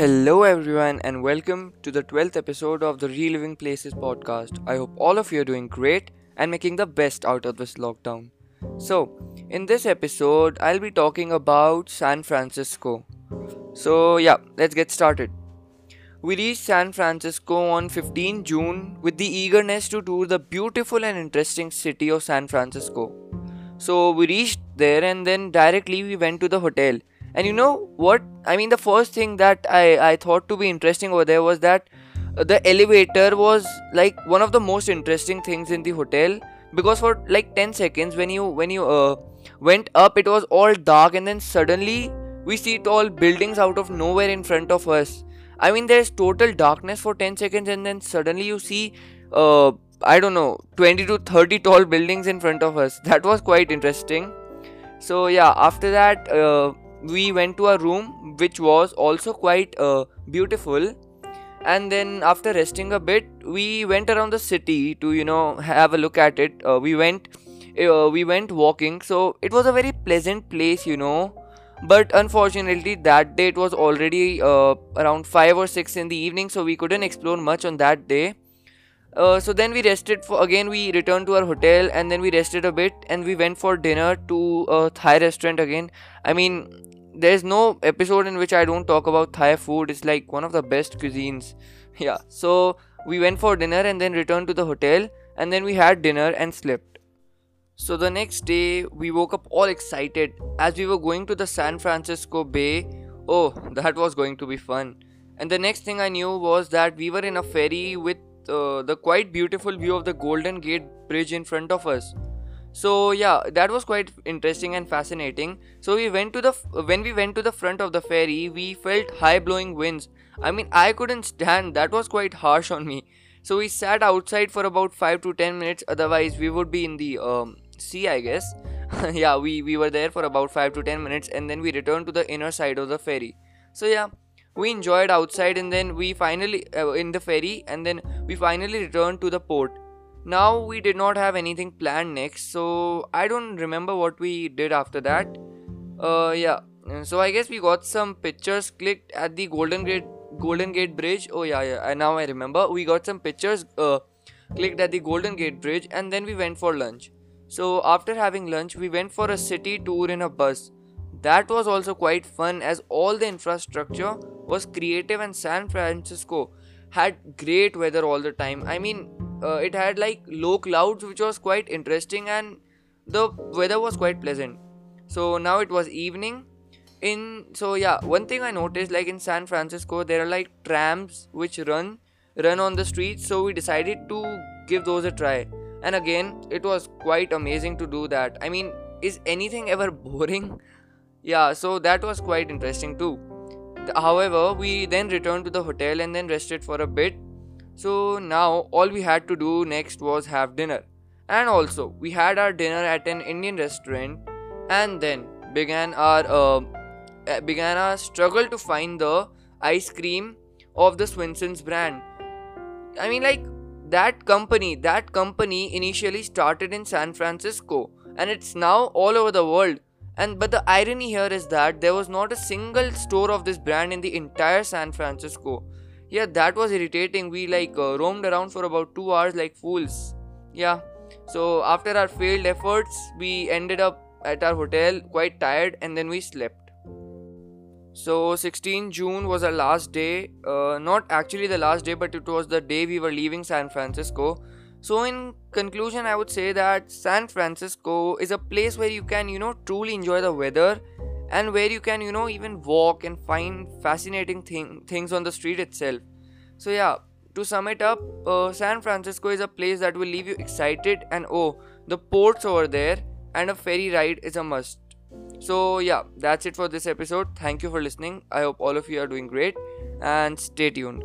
Hello, everyone, and welcome to the 12th episode of the Reliving Places podcast. I hope all of you are doing great and making the best out of this lockdown. So, in this episode, I'll be talking about San Francisco. So, yeah, let's get started. We reached San Francisco on 15 June with the eagerness to tour the beautiful and interesting city of San Francisco. So, we reached there and then directly we went to the hotel and you know what? I mean the first thing that i i thought to be interesting over there was that uh, the elevator was like one of the most interesting things in the hotel. Because for like 10 seconds when you when you uh, went up it was all dark and then suddenly we see tall buildings out of nowhere in front of us. I mean there's total darkness for 10 seconds and then suddenly you see uh, i don't know 20 to 30 tall buildings in front of us. That was quite interesting. So yeah after that uh, we went to a room which was also quite uh, beautiful. And then after resting a bit we went around the city to you know have a look at it. Uh, we went uh, we went walking. So it was a very pleasant place you know. But unfortunately that day it was already uh, around 5 or 6 in the evening so we couldn't explore much on that day. Uh, so then we rested for again we returned to our hotel and then we rested a bit and we went for dinner to a thai restaurant again. I mean there's no episode in which I don't talk about Thai food. It's like one of the best cuisines. Yeah. So we went for dinner and then returned to the hotel and then we had dinner and slept. So the next day we woke up all excited as we were going to the San Francisco Bay. Oh, that was going to be fun. And the next thing I knew was that we were in a ferry with uh, the quite beautiful view of the Golden Gate Bridge in front of us so yeah that was quite interesting and fascinating. So we went to the when we went to the front of the ferry we felt high blowing winds. I mean i couldn't stand. That was quite harsh on me. So we sat outside for about 5 to 10 minutes. Otherwise we would be in the um, sea i guess. Yeah we we were there for about 5 to 10 minutes and then we returned to the inner side of the ferry. So yeah we enjoyed outside and then we finally uh, in the ferry and then we finally returned to the port now we did not have anything planned next, so I don't remember what we did after that. Uh, yeah. So I guess we got some pictures clicked at the Golden Gate Golden Gate Bridge. Oh yeah, yeah. Now I remember. We got some pictures uh, clicked at the Golden Gate Bridge, and then we went for lunch. So after having lunch, we went for a city tour in a bus. That was also quite fun as all the infrastructure was creative and San Francisco had great weather all the time. I mean, uh, it had like low clouds which was quite interesting and the weather was quite pleasant. So now it was evening. In so yeah one thing i noticed like in san francisco there are like trams which run run on the streets. So we decided to give those a try. And again it was quite amazing to do that. I mean is anything ever boring? Yeah so that was quite interesting too. However we then returned to the hotel and then rested for a bit so now all we had to do next was have dinner. And also, we had our dinner at an Indian restaurant and then began our uh, began our struggle to find the ice cream of the Swensen's brand. I mean like that company, that company initially started in San Francisco and it's now all over the world. And but the irony here is that there was not a single store of this brand in the entire San Francisco yeah that was irritating. We like uh, roamed around for about 2 hours like fools. Yeah. So after our failed efforts we ended up at our hotel quite tired and then we slept. So 16 june was our last day. Uh, not actually the last day but it was the day we were leaving san francisco. So in conclusion i would say that san francisco is a place where you can you know truly enjoy the weather and where you can you know even walk and find fascinating thing, things on the street itself. So yeah to sum it up uh, san francisco is a place that will leave you excited and oh the ports over there and a ferry ride is a must. So yeah that's it for this episode. Thank you for listening. I hope all of you are doing great and stay tuned